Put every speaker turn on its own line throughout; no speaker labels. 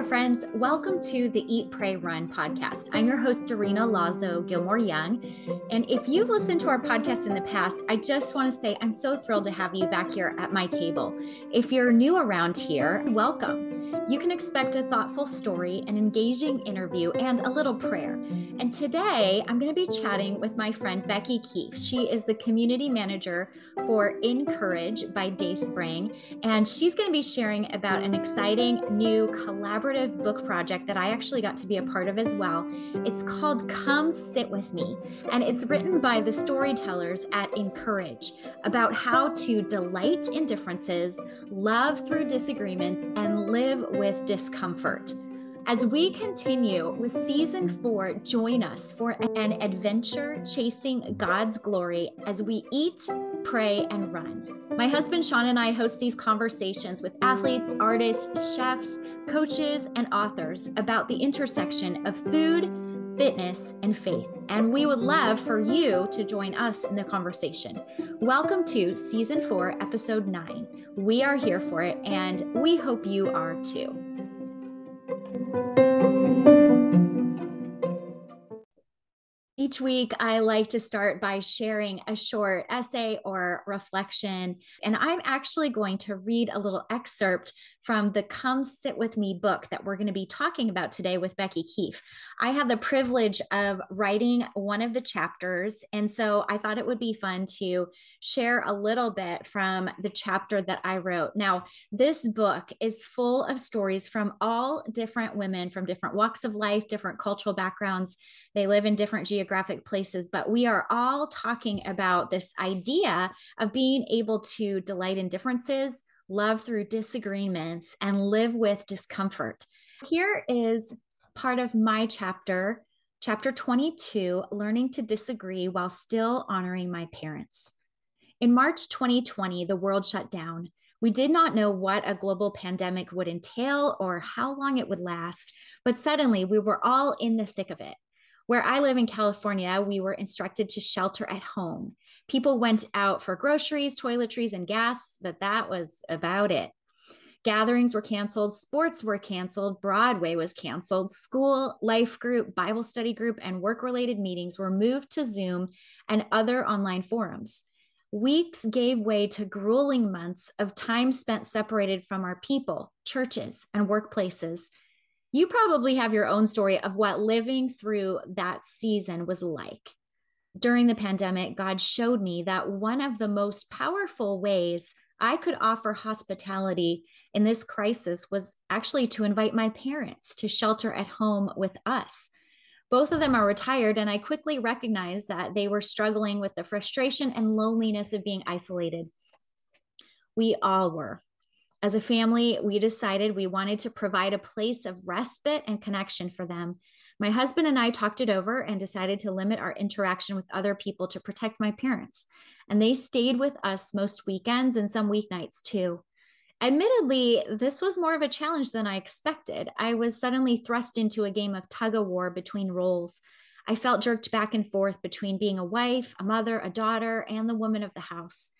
there, friends. Welcome to the Eat, Pray, Run podcast. I'm your host, Dorina Lazo Gilmore Young. And if you've listened to our podcast in the past, I just want to say I'm so thrilled to have you back here at my table. If you're new around here, welcome. You can expect a thoughtful story, an engaging interview, and a little prayer. And today I'm going to be chatting with my friend Becky Keife. She is the community manager for Encourage by Dayspring, and she's going to be sharing about an exciting new collaborative book project that I actually got to be a part of as well. It's called Come Sit With Me, and it's written by the storytellers at Encourage about how to delight in differences, love through disagreements, and live with discomfort. As we continue with season four, join us for an adventure chasing God's glory as we eat, pray, and run. My husband Sean and I host these conversations with athletes, artists, chefs, coaches, and authors about the intersection of food, fitness, and faith. And we would love for you to join us in the conversation. Welcome to season four, episode nine. We are here for it, and we hope you are too. Each week, I like to start by sharing a short essay or reflection. And I'm actually going to read a little excerpt from the Come Sit With Me book that we're going to be talking about today with Becky Keife. I had the privilege of writing one of the chapters. And so I thought it would be fun to share a little bit from the chapter that I wrote. Now, this book is full of stories from all different women from different walks of life, different cultural backgrounds. They live in different geographic places, but we are all talking about this idea of being able to delight in differences love through disagreements, and live with discomfort. Here is part of my chapter, chapter 22 Learning to Disagree While Still Honoring My Parents. In March 2020, the world shut down. We did not know what a global pandemic would entail or how long it would last, but suddenly we were all in the thick of it. Where I live in California, we were instructed to shelter at home. People went out for groceries, toiletries, and gas, but that was about it. Gatherings were canceled, sports were canceled, Broadway was canceled, school, life group, Bible study group, and work related meetings were moved to Zoom and other online forums. Weeks gave way to grueling months of time spent separated from our people, churches, and workplaces you probably have your own story of what living through that season was like. During the pandemic, God showed me that one of the most powerful ways I could offer hospitality in this crisis was actually to invite my parents to shelter at home with us. Both of them are retired, and I quickly recognized that they were struggling with the frustration and loneliness of being isolated. We all were. As a family, we decided we wanted to provide a place of respite and connection for them. My husband and I talked it over and decided to limit our interaction with other people to protect my parents. And they stayed with us most weekends and some weeknights too. Admittedly, this was more of a challenge than I expected. I was suddenly thrust into a game of tug of war between roles. I felt jerked back and forth between being a wife, a mother, a daughter, and the woman of the house.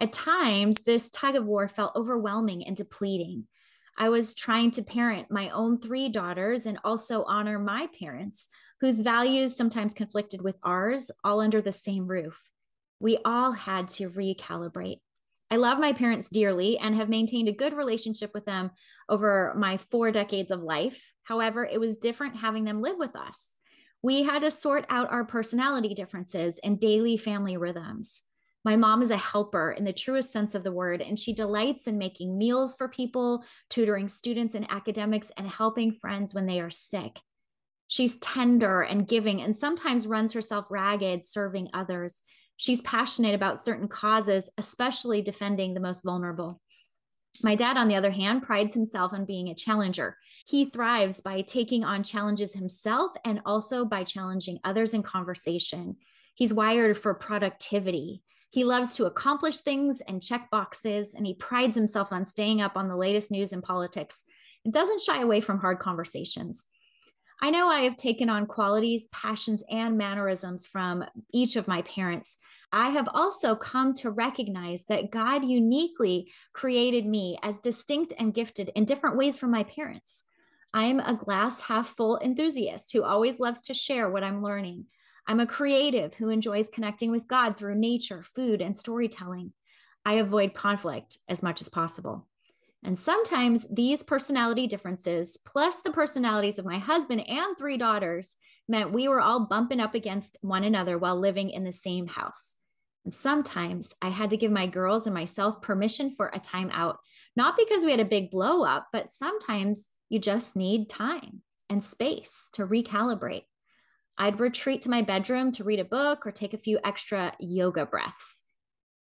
At times, this tug of war felt overwhelming and depleting. I was trying to parent my own three daughters and also honor my parents, whose values sometimes conflicted with ours, all under the same roof. We all had to recalibrate. I love my parents dearly and have maintained a good relationship with them over my four decades of life. However, it was different having them live with us. We had to sort out our personality differences and daily family rhythms. My mom is a helper in the truest sense of the word, and she delights in making meals for people, tutoring students and academics, and helping friends when they are sick. She's tender and giving, and sometimes runs herself ragged serving others. She's passionate about certain causes, especially defending the most vulnerable. My dad, on the other hand, prides himself on being a challenger. He thrives by taking on challenges himself and also by challenging others in conversation. He's wired for productivity. He loves to accomplish things and check boxes, and he prides himself on staying up on the latest news and politics and doesn't shy away from hard conversations. I know I have taken on qualities, passions, and mannerisms from each of my parents. I have also come to recognize that God uniquely created me as distinct and gifted in different ways from my parents. I am a glass half full enthusiast who always loves to share what I'm learning. I'm a creative who enjoys connecting with God through nature, food, and storytelling. I avoid conflict as much as possible. And sometimes these personality differences, plus the personalities of my husband and three daughters, meant we were all bumping up against one another while living in the same house. And sometimes I had to give my girls and myself permission for a timeout, not because we had a big blow up, but sometimes you just need time and space to recalibrate. I'd retreat to my bedroom to read a book or take a few extra yoga breaths.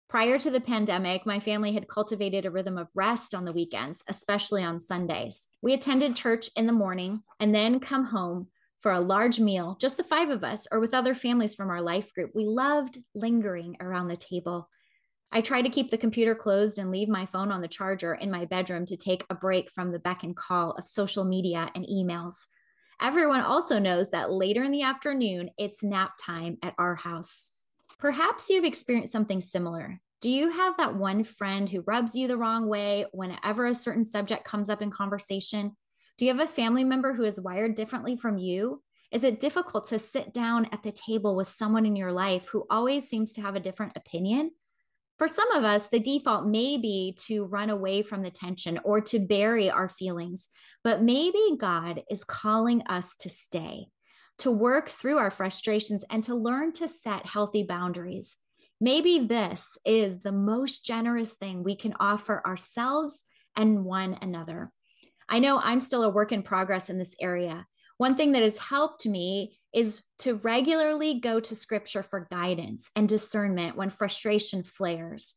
Prior to the pandemic, my family had cultivated a rhythm of rest on the weekends, especially on Sundays. We attended church in the morning and then come home for a large meal, just the five of us, or with other families from our life group. We loved lingering around the table. I try to keep the computer closed and leave my phone on the charger in my bedroom to take a break from the beck and call of social media and emails. Everyone also knows that later in the afternoon, it's nap time at our house. Perhaps you've experienced something similar. Do you have that one friend who rubs you the wrong way whenever a certain subject comes up in conversation? Do you have a family member who is wired differently from you? Is it difficult to sit down at the table with someone in your life who always seems to have a different opinion? For some of us, the default may be to run away from the tension or to bury our feelings, but maybe God is calling us to stay to work through our frustrations and to learn to set healthy boundaries. Maybe this is the most generous thing we can offer ourselves and one another. I know I'm still a work in progress in this area. One thing that has helped me is to regularly go to scripture for guidance and discernment when frustration flares.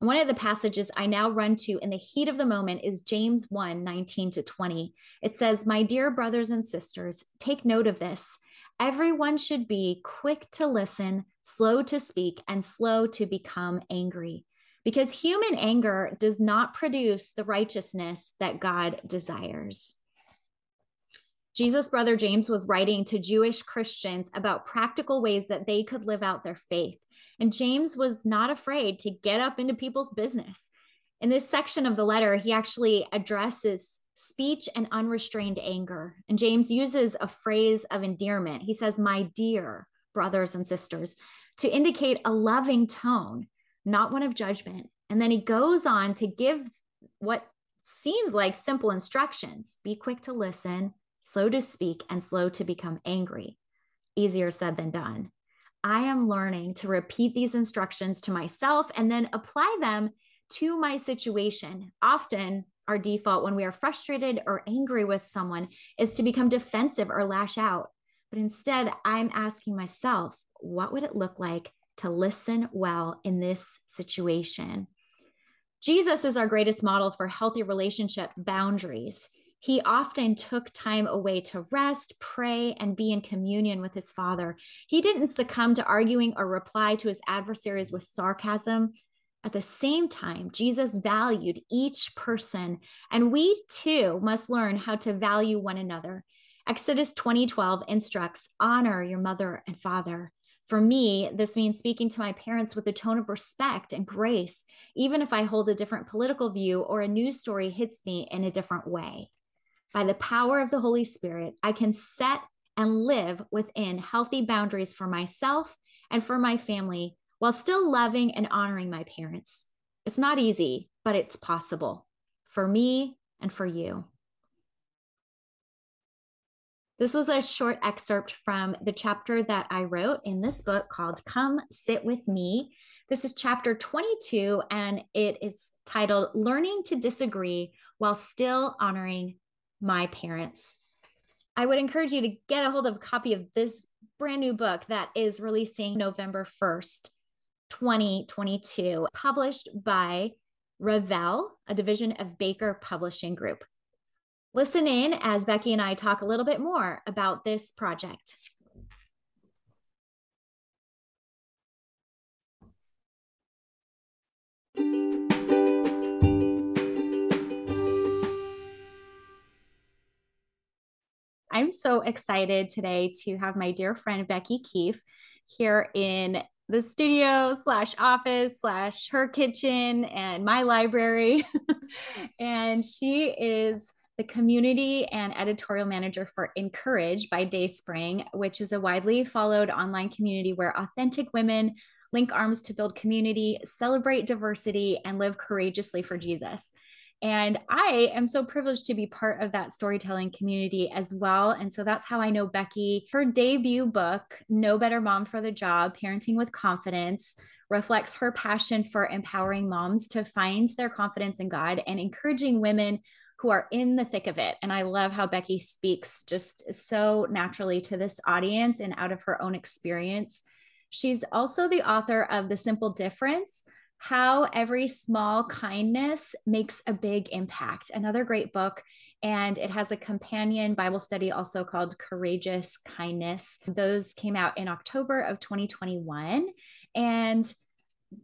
One of the passages I now run to in the heat of the moment is James 1 19 to 20. It says, My dear brothers and sisters, take note of this. Everyone should be quick to listen, slow to speak, and slow to become angry, because human anger does not produce the righteousness that God desires. Jesus' brother James was writing to Jewish Christians about practical ways that they could live out their faith. And James was not afraid to get up into people's business. In this section of the letter, he actually addresses speech and unrestrained anger. And James uses a phrase of endearment. He says, My dear brothers and sisters, to indicate a loving tone, not one of judgment. And then he goes on to give what seems like simple instructions be quick to listen, slow to speak, and slow to become angry. Easier said than done. I am learning to repeat these instructions to myself and then apply them to my situation. Often, our default when we are frustrated or angry with someone is to become defensive or lash out. But instead, I'm asking myself, what would it look like to listen well in this situation? Jesus is our greatest model for healthy relationship boundaries. He often took time away to rest, pray, and be in communion with his Father. He didn't succumb to arguing or reply to his adversaries with sarcasm. At the same time, Jesus valued each person, and we too must learn how to value one another. Exodus 20:12 instructs, "Honor your mother and father." For me, this means speaking to my parents with a tone of respect and grace, even if I hold a different political view or a news story hits me in a different way by the power of the Holy Spirit, I can set and live within healthy boundaries for myself and for my family while still loving and honoring my parents. It's not easy, but it's possible for me and for you. This was a short excerpt from the chapter that I wrote in this book called Come Sit With Me. This is chapter 22, and it is titled Learning to Disagree While Still Honoring my parents. I would encourage you to get a hold of a copy of this brand new book that is releasing November 1st, 2022, published by Revell, a division of Baker Publishing Group. Listen in as Becky and I talk a little bit more about this project. I'm so excited today to have my dear friend Becky Keife here in the studio slash office slash her kitchen and my library. and she is the community and editorial manager for Encourage by Dayspring, which is a widely followed online community where authentic women link arms to build community, celebrate diversity, and live courageously for Jesus. And I am so privileged to be part of that storytelling community as well. And so that's how I know Becky. Her debut book, No Better Mom for the Job Parenting with Confidence, reflects her passion for empowering moms to find their confidence in God and encouraging women who are in the thick of it. And I love how Becky speaks just so naturally to this audience and out of her own experience. She's also the author of The Simple Difference How Every Small Kindness Makes a Big Impact, another great book. And it has a companion Bible study also called Courageous Kindness. Those came out in October of 2021. And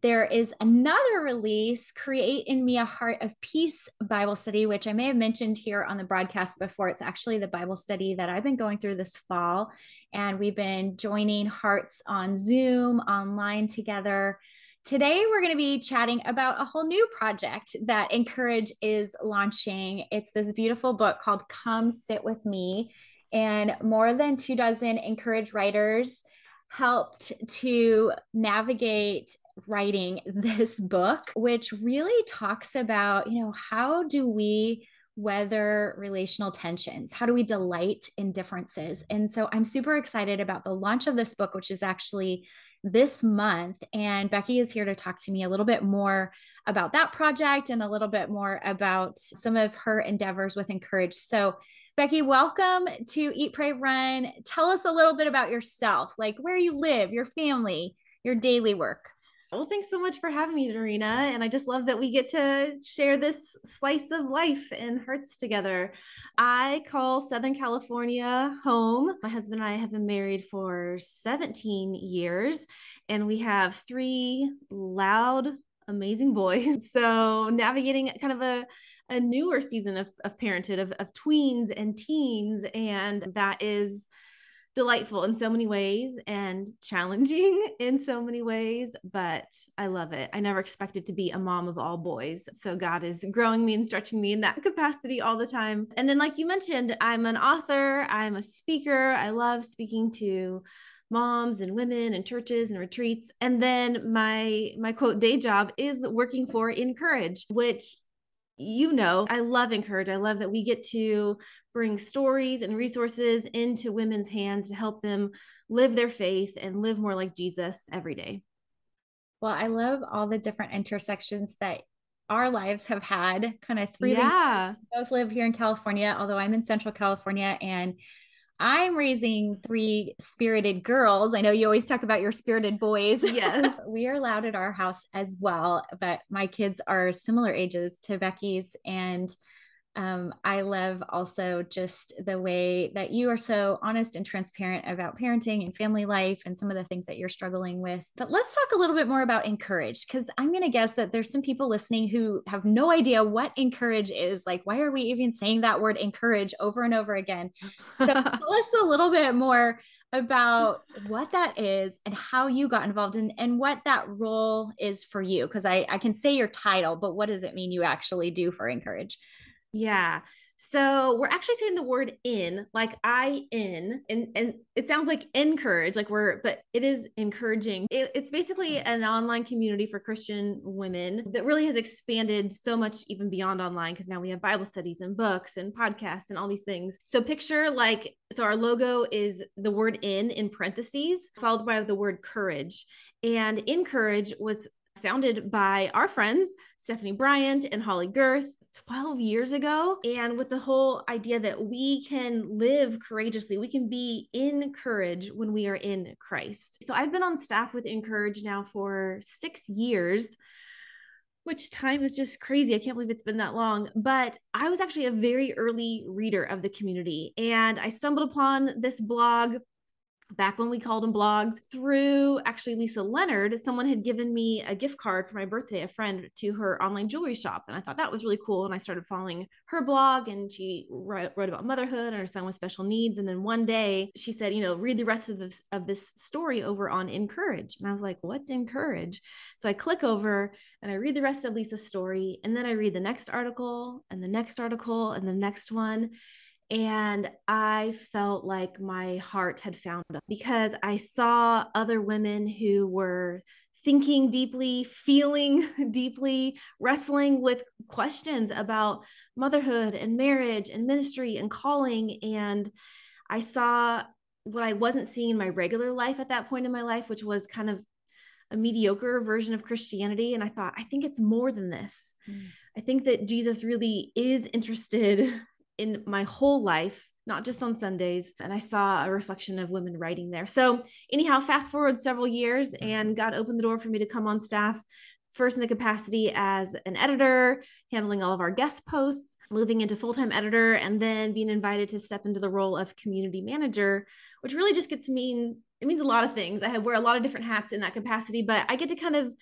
there is another release, Create in Me a Heart of Peace Bible Study, which I may have mentioned here on the broadcast before. It's actually the Bible study that I've been going through this fall. And we've been joining hearts on Zoom, online together. Today, we're going to be chatting about a whole new project that Encourage is launching. It's this beautiful book called Come Sit With Me. And more than two dozen Encourage writers helped to navigate writing this book, which really talks about, you know, how do we weather relational tensions? How do we delight in differences? And so I'm super excited about the launch of this book, which is actually this month. And Becky is here to talk to me a little bit more about that project and a little bit more about some of her endeavors with Encourage. So, Becky, welcome to Eat, Pray, Run. Tell us a little bit about yourself, like where you live, your family, your daily work.
Well, thanks so much for having me, Dorina. And I just love that we get to share this slice of life and hearts together. I call Southern California home. My husband and I have been married for 17 years, and we have three loud, amazing boys. So, navigating kind of a, a newer season of, of parenthood, of, of tweens and teens. And that is delightful in so many ways and challenging in so many ways, but I love it. I never expected to be a mom of all boys. So God is growing me and stretching me in that capacity all the time. And then, like you mentioned, I'm an author, I'm a speaker. I love speaking to moms and women and churches and retreats and then my my quote day job is working for encourage which you know, I love Encourage. I love that we get to bring stories and resources into women's hands to help them live their faith and live more like Jesus every day.
Well, I love all the different intersections that our lives have had kind of through
yeah.
the both live here in California, although I'm in Central California and I'm raising three spirited girls. I know you always talk about your spirited boys.
Yes.
we are loud at our house as well, but my kids are similar ages to Becky's. And um, I love also just the way that you are so honest and transparent about parenting and family life and some of the things that you're struggling with. But let's talk a little bit more about encourage because I'm going to guess that there's some people listening who have no idea what encourage is. Like, why are we even saying that word encourage over and over again? So tell us a little bit more about what that is and how you got involved in and what that role is for you because I, I can say your title but what does it mean you actually do for encourage
yeah. So we're actually saying the word in, like I in, and and it sounds like encourage, like we're, but it is encouraging. It, it's basically mm. an online community for Christian women that really has expanded so much even beyond online because now we have Bible studies and books and podcasts and all these things. So picture like, so our logo is the word in in parentheses, followed by the word courage. And encourage was founded by our friends, Stephanie Bryant and Holley Gerth 12 years ago. And with the whole idea that we can live courageously, we can be in courage when we are in Christ. So I've been on staff with Encourage now for six years which time is just crazy. I can't believe it's been that long. But I was actually a very early reader of the community. And I stumbled upon this blog back when we called them blogs through actually Lisa Leonard, someone had given me a gift card for my birthday, a friend to her online jewelry shop. And I thought that was really cool. And I started following her blog and she wrote, wrote about motherhood and her son with special needs. And then one day she said, you know, read the rest of this, of this story over on Encourage. And I was like, what's Encourage? So I click over and I read the rest of Lisa's story. And then I read the next article and the next article and the next one. And I felt like my heart had found because I saw other women who were thinking deeply, feeling deeply, wrestling with questions about motherhood and marriage and ministry and calling. And I saw what I wasn't seeing in my regular life at that point in my life, which was kind of a mediocre version of Christianity. And I thought, I think it's more than this. Mm. I think that Jesus really is interested in my whole life, not just on Sundays. And I saw a reflection of women writing there. So, anyhow, fast forward several years, mm-hmm. and God opened the door for me to come on staff. First, in the capacity as an editor, handling all of our guest posts, moving into full time editor, and then being invited to step into the role of community manager, which really just gets mean it means a lot of things. I have wear a lot of different hats in that capacity, but I get to kind of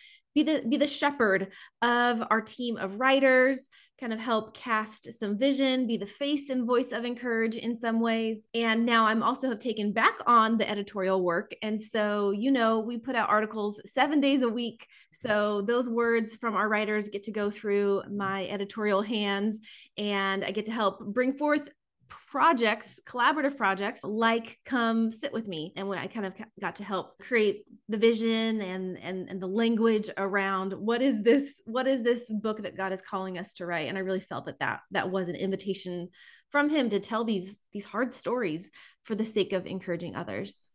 be the be the shepherd of our team of writers, kind of help cast some vision, be the face and voice of encourage in some ways. And now I'm also have taken back on the editorial work. And so, you know, we put out articles seven days a week. So those words from our writers get to go through my editorial hands and I get to help bring forth projects, collaborative projects like Come Sit With Me. And when I kind of got to help create the vision and, and, and the language around what is this, what is this book that God is calling us to write? And I really felt that that, that was an invitation from him to tell these, these hard stories for the sake of encouraging others.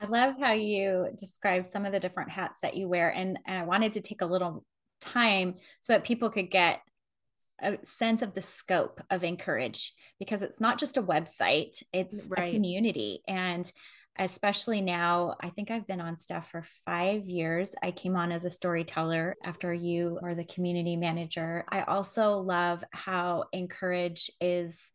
I love how you describe some of the different hats that you wear. And, and I wanted to take a little time so that people could get a sense of the scope of encourage because it's not just a website, it's right. a community. And especially now, I think I've been on staff for five years. I came on as a storyteller after you are the community manager. I also love how Encourage is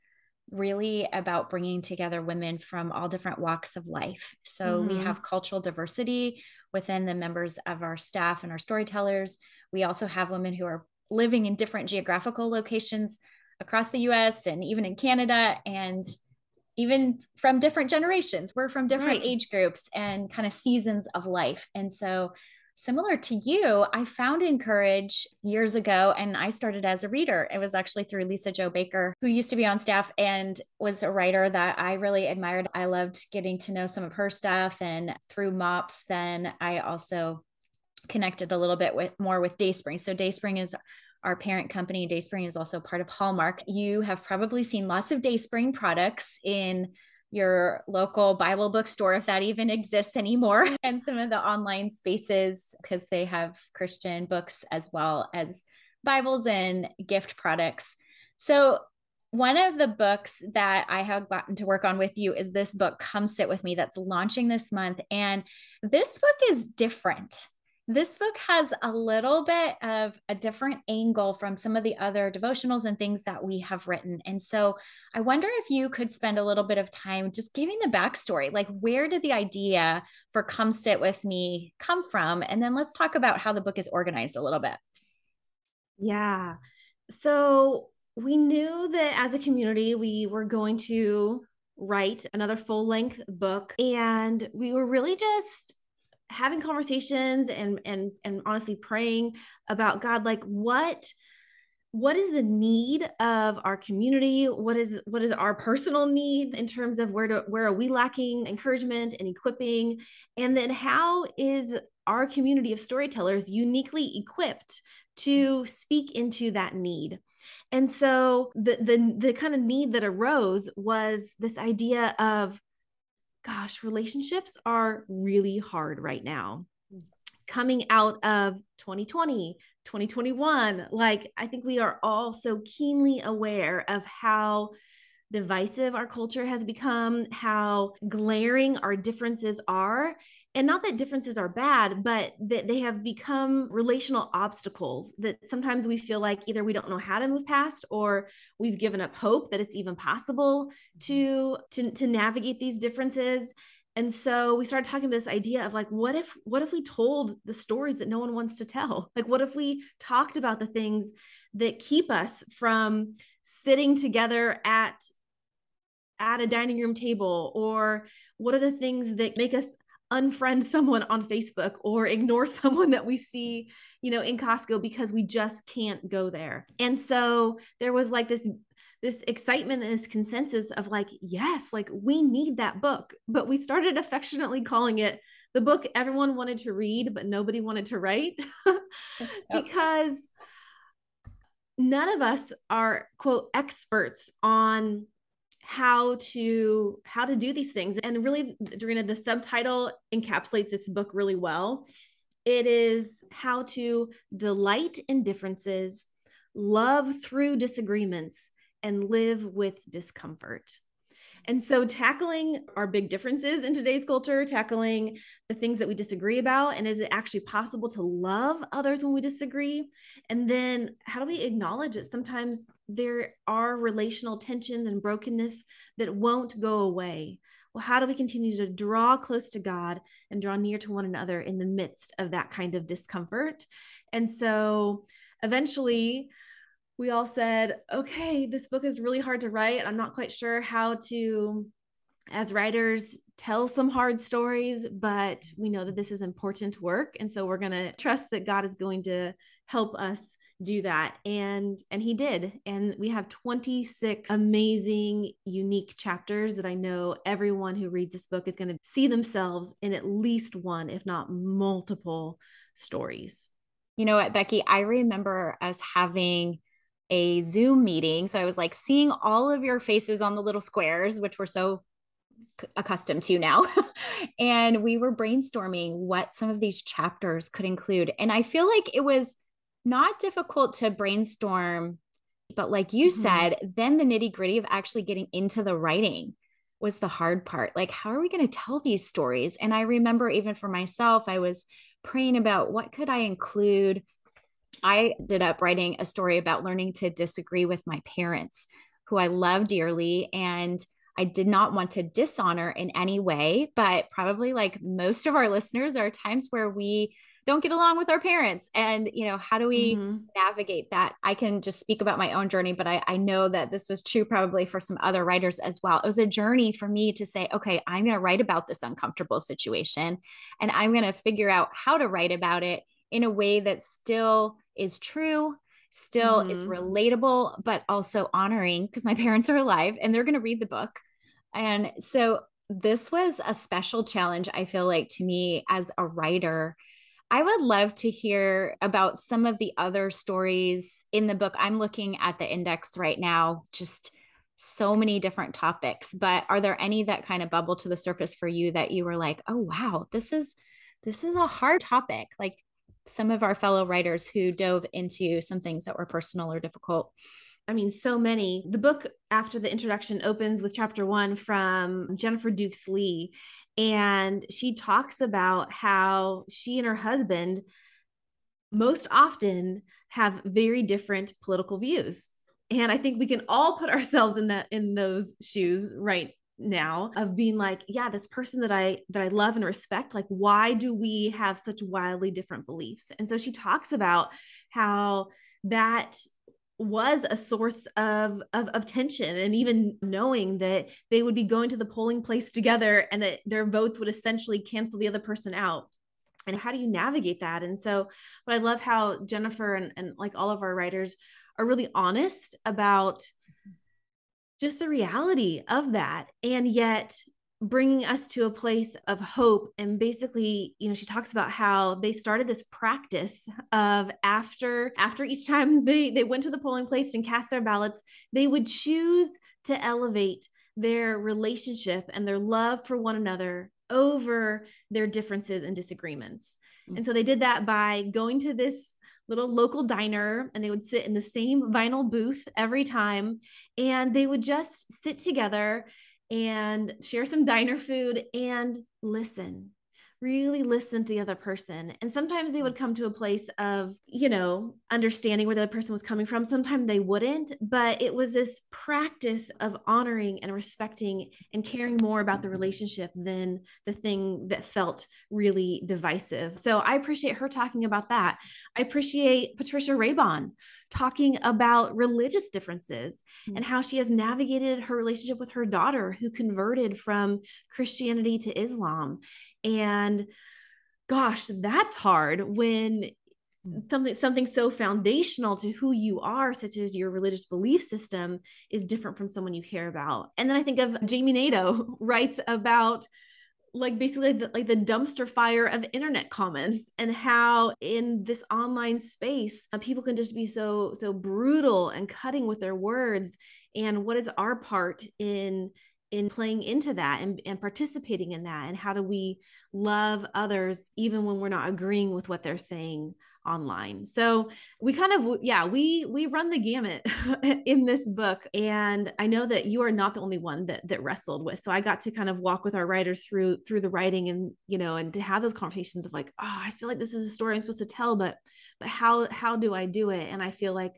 really about bringing together women from all different walks of life. So mm-hmm. we have cultural diversity within the members of our staff and our storytellers. We also have women who are living in different geographical locations across the US and even in Canada and even from different generations. We're from different right. age groups and kind of seasons of life. And so similar to you, I found Encourage years ago and I started as a reader. It was actually through Lisa-Jo Baker, who used to be on staff and was a writer that I really admired. I loved getting to know some of her stuff. And through MOPS, then I also connected a little bit with more with Dayspring. So Dayspring is our parent company, Dayspring, is also part of Hallmark. You have probably seen lots of Dayspring products in your local Bible bookstore, if that even exists anymore, and some of the online spaces because they have Christian books as well as Bibles and gift products. So, one of the books that I have gotten to work on with you is this book, Come Sit With Me, that's launching this month. And this book is different this book has a little bit of a different angle from some of the other devotionals and things that we have written. And so I wonder if you could spend a little bit of time just giving the backstory like, where did the idea for Come Sit With Me come from? And then let's talk about how the book is organized a little bit.
Yeah. So we knew that as a community, we were going to write another full length book. And we were really just having conversations and and and honestly praying about God like what what is the need of our community? What is what is our personal need in terms of where to where are we lacking encouragement and equipping? And then how is our community of storytellers uniquely equipped to speak into that need? And so the the the kind of need that arose was this idea of gosh, relationships are really hard right now. Hmm. Coming out of 2020, 2021, like I think we are all so keenly aware of how divisive our culture has become, how glaring our differences are. And not that differences are bad, but that they have become relational obstacles that sometimes we feel like either we don't know how to move past or we've given up hope that it's even possible to mm-hmm. to, to navigate these differences. and so we started talking about this idea of like what if what if we told the stories that no one wants to tell like what if we talked about the things that keep us from sitting together at at a dining room table or what are the things that make us unfriend someone on Facebook or ignore someone that we see, you know, in Costco because we just can't go there. And so there was like this this excitement and this consensus of like, yes, like we need that book. But we started affectionately calling it the book everyone wanted to read, but nobody wanted to write because none of us are quote experts on how to how to do these things. And really Dorina the subtitle encapsulates this book really well. It is how to delight in differences love through disagreements and live with discomfort and so, tackling our big differences in today's culture, tackling the things that we disagree about, and is it actually possible to love others when we disagree? And then, how do we acknowledge that sometimes there are relational tensions and brokenness that won't go away? Well, how do we continue to draw close to God and draw near to one another in the midst of that kind of discomfort? And so, eventually, we all said, okay, this book is really hard to write. I'm not quite sure how to, as writers, tell some hard stories, but we know that this is important work. And so we're going to trust that God is going to help us do that and and he did and we have 26 amazing unique chapters that i know everyone who reads this book is going to see themselves in at least one if not multiple stories
you know what becky i remember us having a Zoom meeting. So I was like seeing all of your faces on the little squares, which we're so accustomed to now. and we were brainstorming what some of these chapters could include. And I feel like it was not difficult to brainstorm, but like you mm-hmm. said, then the nitty gritty of actually getting into the writing was the hard part. Like, how are we going to tell these stories? And I remember even for myself, I was praying about what could I include I ended up writing a story about learning to disagree with my parents, who I love dearly. And I did not want to dishonor in any way, but probably like most of our listeners, are times where we don't get along with our parents. And, you know, how do we mm-hmm. navigate that? I can just speak about my own journey, but I, I know that this was true probably for some other writers as well. It was a journey for me to say, okay, I'm going to write about this uncomfortable situation and I'm going to figure out how to write about it in a way that still is true, still mm-hmm. is relatable, but also honoring because my parents are alive and they're going to read the book. And so this was a special challenge, I feel like, to me as a writer. I would love to hear about some of the other stories in the book. I'm looking at the index right now, just so many different topics, but are there any that kind of bubble to the surface for you that you were like, "Oh wow, this is this is a hard topic." Like some of our fellow writers who dove into some things that were personal or difficult.
I mean, so many. The book, after the introduction, opens with chapter one from Jennifer Dukes Lee. And she talks about how she and her husband most often have very different political views. And I think we can all put ourselves in that in those shoes right now of being like yeah this person that i that i love and respect like why do we have such wildly different beliefs? And so she talks about how that was a source of, of of tension and even knowing that they would be going to the polling place together and that their votes would essentially cancel the other person out. And how do you navigate that? And so but i love how jennifer and, and like all of our writers are really honest about just the reality of that. And yet, bringing us to a place of hope and basically you know she talks about how they started this practice of after after each time they they went to the polling place and cast their ballots they would choose to elevate their relationship and their love for one another over their differences and disagreements mm-hmm. and so they did that by going to this little local diner and they would sit in the same vinyl booth every time. And they would just sit together and share some diner food and listen really listen to the other person. And sometimes they mm. would come to a place of, you know, understanding where the other person was coming from. Sometimes they wouldn't, but it was this practice of honoring and respecting and caring more about the mm-hmm. relationship than the thing that felt really divisive. So I appreciate her talking about that. I appreciate Patricia Raybon talking about religious differences mm-hmm. and how she has navigated her relationship with her daughter who converted from Christianity to Islam and gosh, that's hard when something something so foundational to who you are such as your religious belief system is different from someone you care about and then i think of Jami Nato writes about like basically the, like the dumpster fire of internet comments and how in this online space uh, people can just be so so brutal and cutting with their words. And what is our part in in playing into that and, and participating in that? And how do we love others even when we're not agreeing with what they're saying online. So we kind of yeah we we run the gamut in this book and i know that you are not the only one that that wrestled with. So i got to kind of walk with our writers through through the writing and you know and to have those conversations of like oh i feel like this is a story i'm supposed to tell but but how how do i do it? And i feel like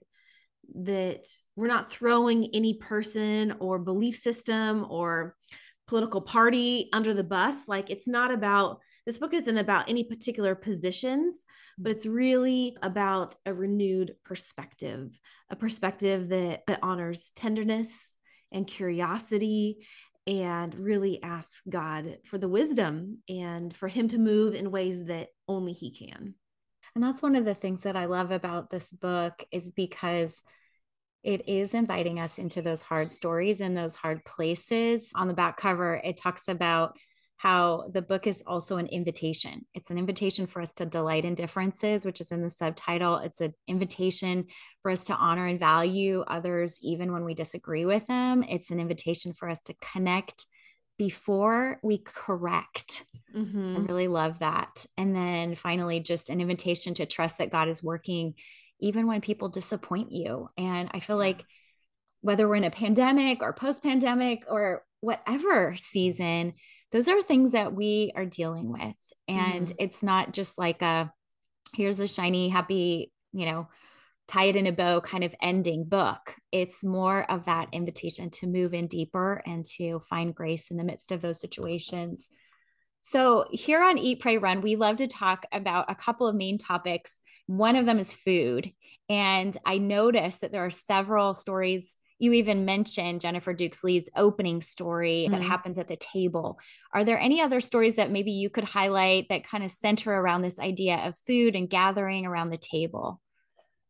that we're not throwing any person or belief system or political party under the bus. Like it's not about this book isn't about any particular positions, mm. but it's really about a renewed perspective, a perspective that, that honors tenderness and curiosity and really asks God for the wisdom and for him to move in ways that only he can.
And that's one of the things that I love about this book is because it is inviting us into those hard stories and those hard places. On the back cover, it talks about how the book is also an invitation. It's an invitation for us to delight in differences, which is in the subtitle. It's an invitation for us to honor and value others, even when we disagree with them. It's an invitation for us to connect before we correct. Mm-hmm. I really love that. And then finally, just an invitation to trust that God is working even when people disappoint you. And I feel like whether we're in a pandemic or post pandemic or whatever season, those are things that we are dealing with. And mm-hmm. it's not just like a here's a shiny, happy, you know, tie it in a bow kind of ending book. It's more of that invitation to move in deeper and to find grace in the midst of those situations. So, here on Eat, Pray, Run, we love to talk about a couple of main topics. One of them is food. And I noticed that there are several stories. You even mentioned Jennifer Dukes Lee's opening story mm-hmm. that happens at the table. Are there any other stories that maybe you could highlight that kind of center around this idea of food and gathering around the table?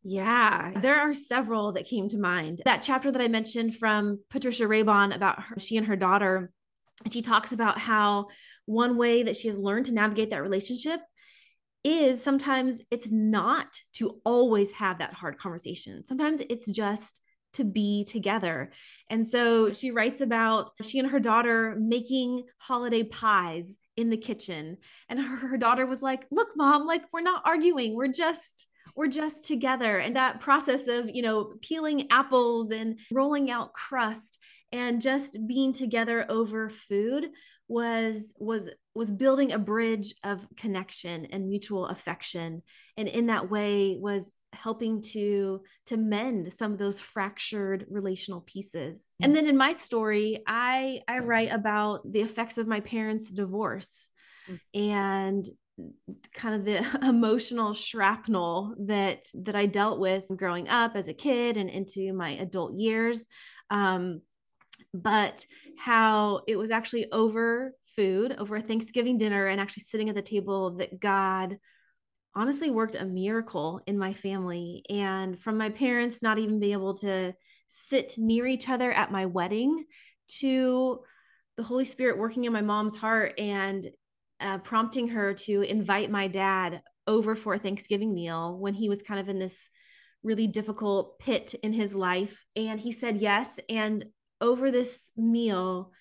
Yeah, there are several that came to mind. That chapter that I mentioned from Patricia Raybon about her, she and her daughter, she talks about how one way that she has learned to navigate that relationship is sometimes it's not to always have that hard conversation. Sometimes it's just to be together. And so she writes about she and her daughter making holiday pies in the kitchen. And her, her daughter was like, Look, mom, like we're not arguing. We're just we're just together and that process of you know peeling apples and rolling out crust and just being together over food was was was building a bridge of connection and mutual affection and in that way was helping to to mend some of those fractured relational pieces. And then in my story i i write about the effects of my parents divorce mm-hmm. and kind of the emotional shrapnel that that i dealt with growing up as a kid and into my adult years. Um, but how it was actually over food, over a Thanksgiving dinner, and actually sitting at the table that God honestly worked a miracle in my family. And from my parents not even being able to sit near each other at my wedding to the Holy Spirit working in my mom's heart and uh, prompting her to invite my dad over for a Thanksgiving meal when he was kind of in this really difficult pit in his life. And he said yes. And over this meal,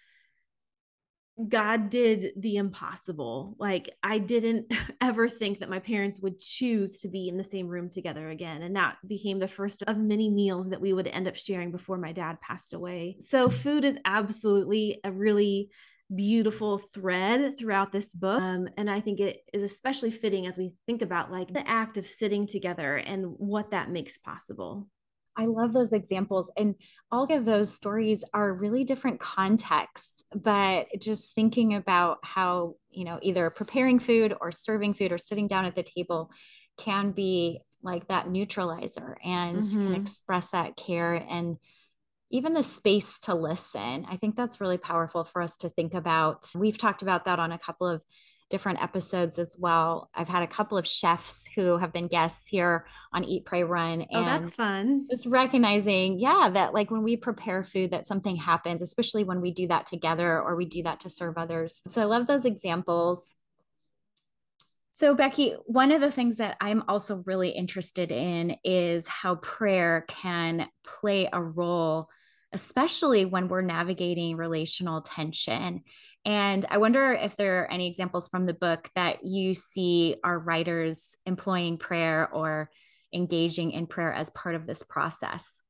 God did the impossible. Like, I didn't ever think that my parents would choose to be in the same room together again. And that became the first of many meals that we would end up sharing before my dad passed away. So, food is absolutely a really beautiful thread throughout this book. Um, and I think it is especially fitting as we think about like the act of sitting together and what that makes possible.
I love those examples. And all of those stories are really different contexts, but just thinking about how, you know, either preparing food or serving food or sitting down at the table can be like that neutralizer and mm-hmm. can express that care and even the space to listen. I think that's really powerful for us to think about. We've talked about that on a couple of different episodes as well. I've had a couple of chefs who have been guests here on Eat, Pray, Run.
And oh, that's fun.
Just recognizing, yeah, that like when we prepare food, that something happens, especially when we do that together or we do that to serve others. So I love those examples. So, Becky, one of the things that I'm also really interested in is how prayer can play a role, especially when we're navigating relational tension. And I wonder if there are any examples from the book that you see our writers employing prayer or engaging in prayer as part of this process.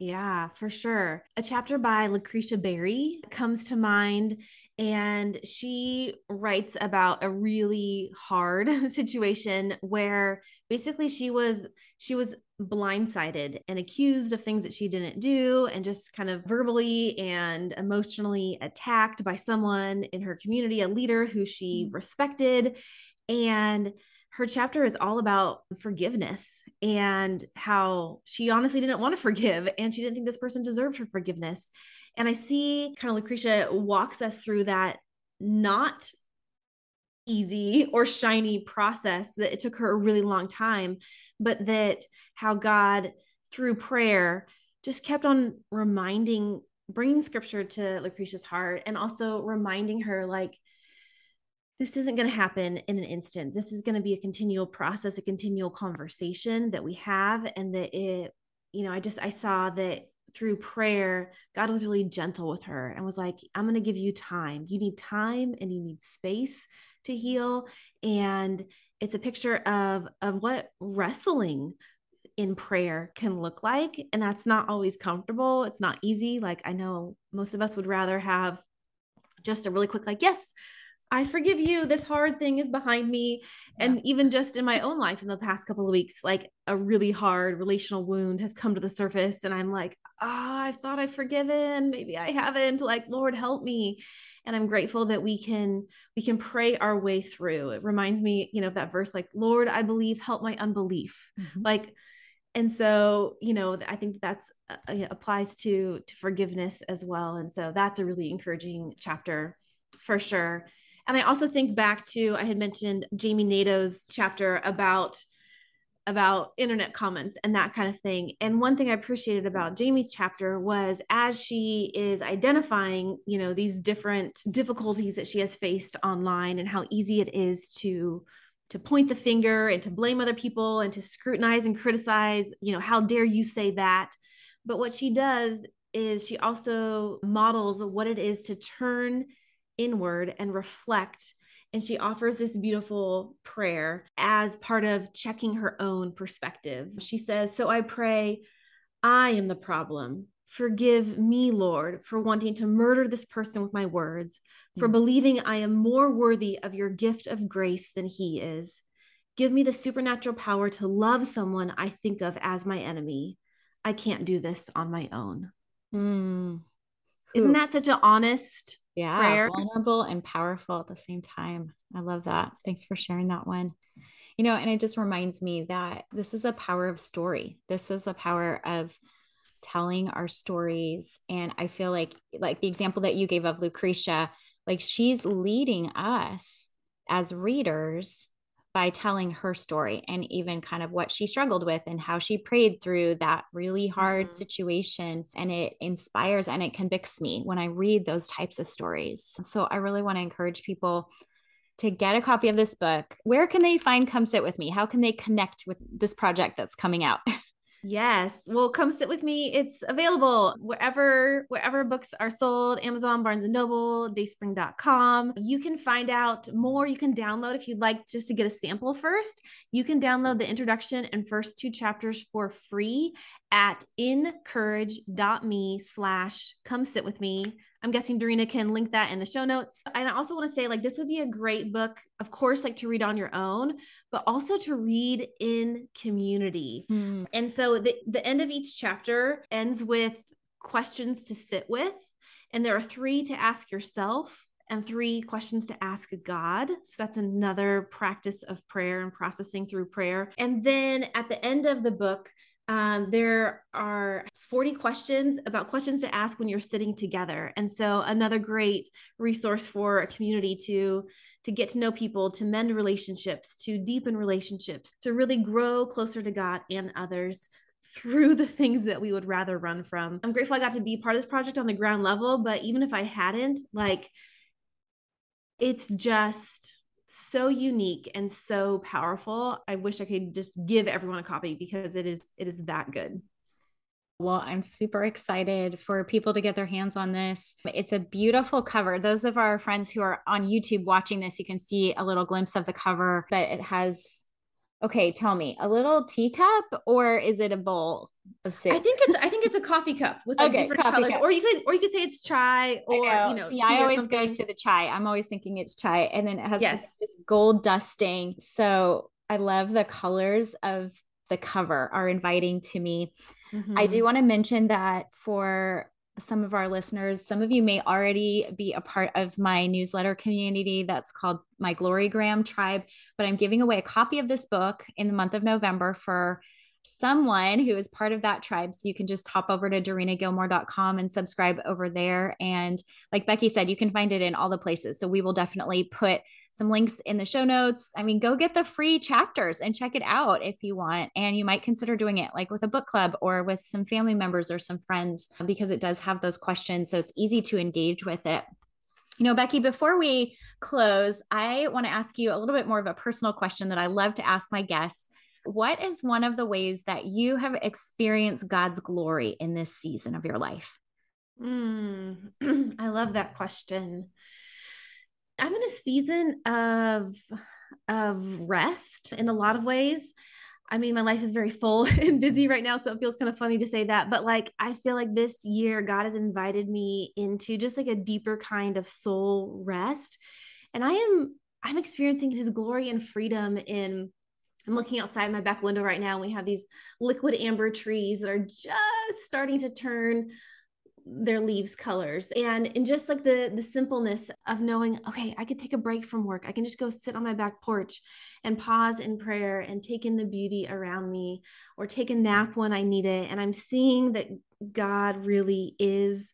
Yeah, for sure. A chapter by Lucretia Berry comes to mind, and she writes about a really hard situation where basically she was she was blindsided and accused of things that she didn't do and just kind of verbally and emotionally attacked by someone in her community, a leader who she mm. respected. And her chapter is all about forgiveness and how she honestly didn't want to forgive and she didn't think this person deserved her forgiveness. And I see kind of Lucretia walks us through that not easy or shiny process that it took her a really long time, but that how God, through prayer, just kept on reminding, bringing scripture to Lucretia's heart and also reminding her, like, this isn't going to happen in an instant. This is going to be a continual process, a continual conversation that we have. And that it, you know, I just, I saw that through prayer, God was really gentle with her and was like, I'm going to give you time. You need time and you need space to heal. And it's a picture of, of what wrestling in prayer can look like. And that's not always comfortable. It's not easy. Like I know most of us would rather have just a really quick, like, yes, I forgive you. This hard thing is behind me. Yeah. And even just in my own life in the past couple of weeks, like a really hard relational wound has come to the surface. And I'm like, ah, oh, I thought I've forgiven. Maybe I haven't. Like, Lord, help me. And I'm grateful that we can we can pray our way through. It reminds me, you know, of that verse, like, Lord, I believe, help my unbelief. Mm-hmm. Like, and so you know i think that's uh, uh applies to to forgiveness as well and so that's a really encouraging chapter for sure and I also think back to I had mentioned Jami Nato's chapter about about internet comments and that kind of thing. And one thing I appreciated about Jami's chapter was as she is identifying, you know, these different difficulties that she has faced online and how easy it is to to point the finger and to blame other people and to scrutinize and criticize, you know, how dare you say that? But what she does is she also models what it is to turn inward and reflect. And she offers this beautiful prayer as part of checking her own perspective. She says, So I pray, I am the problem. Forgive me, Lord, for wanting to murder this person with my words, for mm. believing I am more worthy of your gift of grace than he is. Give me the supernatural power to love someone I think of as my enemy. I can't do this on my own. Mm. Isn't that such an honest
yeah prayer. vulnerable and powerful at the same time. I love that. Thanks for sharing that one. You know and it just reminds me that this is a power of story. This is a power of telling our stories. And i feel like like the example that you gave of lucretia like she's leading us as readers by telling her story and even kind of what she struggled with and how she prayed through that really hard mm-hmm. situation. And it inspires and it convicts me when I read those types of stories. So I really want to encourage people to get a copy of this book. Where can they find Come Sit With Me? How can they connect with this project that's coming out?
Yes. Well, come sit with me. It's available wherever wherever books are sold, Amazon, Barnes and Noble, dayspring.com. You can find out more. You can download if you'd like just to get a sample first. You can download the introduction and first two chapters for free at incourage.me slash come sit with me. I'm guessing Dorina can link that in the show notes. And I also want to say, like, this would be a great book, of course, like to read on your own, but also to read in community. Mm. And so the, the end of each chapter ends with questions to sit with. And there are three to ask yourself and three questions to ask God. So that's another practice of prayer and processing through prayer. And then at the end of the book, um, there are 40 questions about questions to ask when you're sitting together. And so another great resource for a community to to get to know people, to mend relationships, to deepen relationships, to really grow closer to God and others through the things that we would rather run from. I'm grateful I got to be part of this project on the ground level, but even if I hadn't, like it's just so unique and so powerful. I wish I could just give everyone a copy because it is it is that good.
Well, I'm super excited for people to get their hands on this. It's a beautiful cover. Those of our friends who are on YouTube watching this, you can see a little glimpse of the cover, but it has okay, tell me, a little teacup or is it a bowl of soup?
I think it's I think it's a coffee cup with like okay, different colors. Cup. Or you could or you could say it's chai or know. you know.
See, I always go to the chai. I'm always thinking it's chai. And then it has yes. this, this gold dusting. So I love the colors of the cover are inviting to me. Mm-hmm. I do mm-hmm. want to mention that for some of our listeners, some of you may already be a part of my newsletter community that's called my Glorygram Tribe, but I'm giving away a copy of this book in the month of November for someone who is part of that tribe. So you can just hop over to dorinagilmore.com and subscribe over there. And like Becky said, you can find it in all the places. So we will definitely put some links in the show notes. I mean, go get the free chapters and check it out if you want. And you might consider doing it like with a book club or with some family members or some friends because it does have those questions. So it's easy to engage with it. You know, Becky, before we close, I want to ask you a little bit more of a personal question that I love to ask my guests. What is one of the ways that you have experienced God's glory in this season of your life?
Mm, I love that question. I'm in a season of of rest in a lot of ways. I mean, my life is very full and busy right now, so it feels kind of funny to say that. But like, I feel like this year, God has invited me into just like a deeper kind of soul rest, and I am I'm experiencing His glory and freedom in. I'm looking outside my back window right now. And we have these liquid amber trees that are just starting to turn their leaves colors. And and just like the the simpleness of knowing okay i could take a break from work. I can just go sit on my back porch and pause in prayer and take in the beauty around me or take a nap when i need it. And i'm seeing that god really is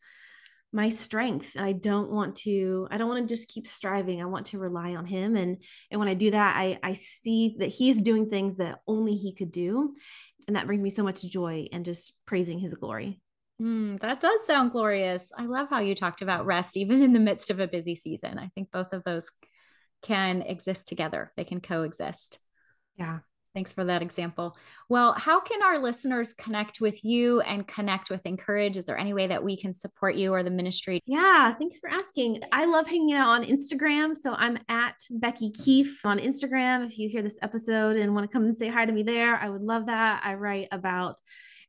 my strength. I don't want to i don't want to just keep striving. I want to rely on him. And and when i do that i i see that he's doing things that only he could do. And that brings me so much joy and just praising his glory
Mm, that does sound glorious. I love how you talked about rest, even in the midst of a busy season. I think both of those can exist together, they can coexist. Yeah. Thanks for that example. Well, how can our listeners connect with you and connect with Encourage? Is there any way that we can support you or the ministry?
Yeah, thanks for asking. I love hanging out on Instagram. So I'm at Becky Keife on Instagram. If you hear this episode and want to come and say hi to me there, I would love that. I write about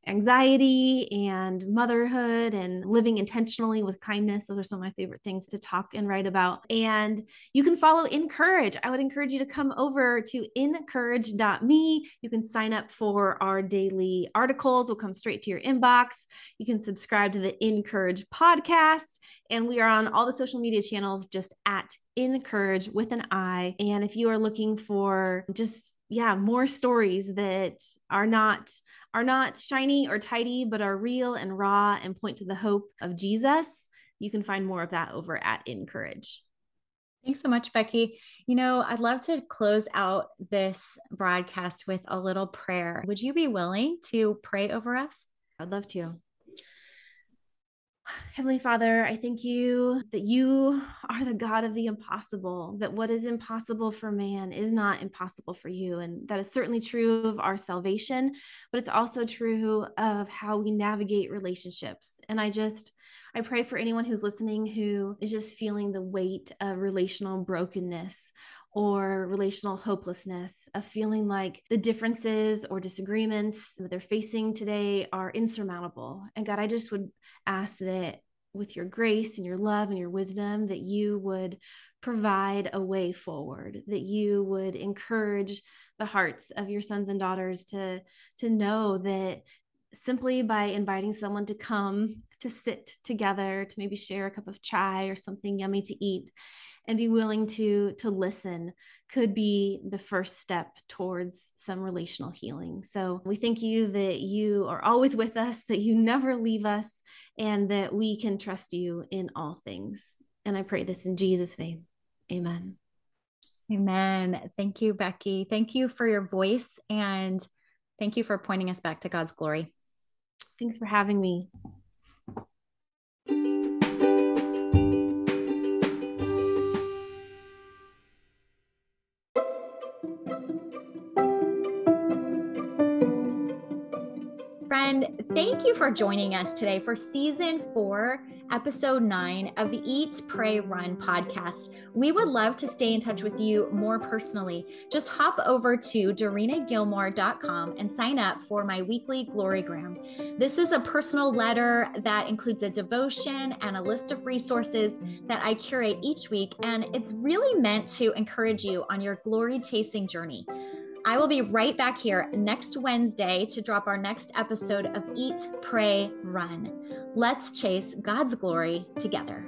anxiety and motherhood and living intentionally with kindness. Those are some of my favorite things to talk and write about. And you can follow Encourage. I would encourage you to come over to incourage.me. You can sign up for our daily articles, will come straight to your inbox. You can subscribe to the Encourage podcast. And we are on all the social media channels just at Encourage with an I. And if you are looking for just yeah, more stories that are not are not shiny or tidy, but are real and raw and point to the hope of Jesus. You can find more of that over at Encourage.
Thanks so much, Becky. You know, I'd love to close out this broadcast with a little prayer. Would you be willing to pray over us?
I'd love to. Heavenly Father, I thank you that you are the God of the impossible, that what is impossible for man is not impossible for you. And that is certainly true of our salvation, but it's also true of how we navigate relationships. And I just, I pray for anyone who's listening who is just feeling the weight of relational brokenness or relational hopelessness, of feeling like the differences or disagreements that they're facing today are insurmountable. And God, I just would ask that with your grace and your love and your wisdom, that you would provide a way forward, that you would encourage the hearts of your sons and daughters to, to know that simply by inviting someone to come to sit together to maybe share a cup of chai or something yummy to eat and be willing to to listen could be the first step towards some relational healing. So we thank you that you are always with us, that you never leave us, and that we can trust you in all things. And I pray this in Jesus' name. Amen.
Amen. Thank you, Becky. Thank you for your voice and thank you for pointing us back to God's glory.
Thanks for having me.
Friend, thank you for joining us today for season four, episode nine of the Eat, Pray, Run podcast. We would love to stay in touch with you more personally. Just hop over to DorinaGilmore.com and sign up for my weekly Glorygram. This is a personal letter that includes a devotion and a list of resources that I curate each week, and it's really meant to encourage you on your glory chasing journey. I will be right back here next Wednesday to drop our next episode of Eat, Pray, Run. Let's chase God's glory together.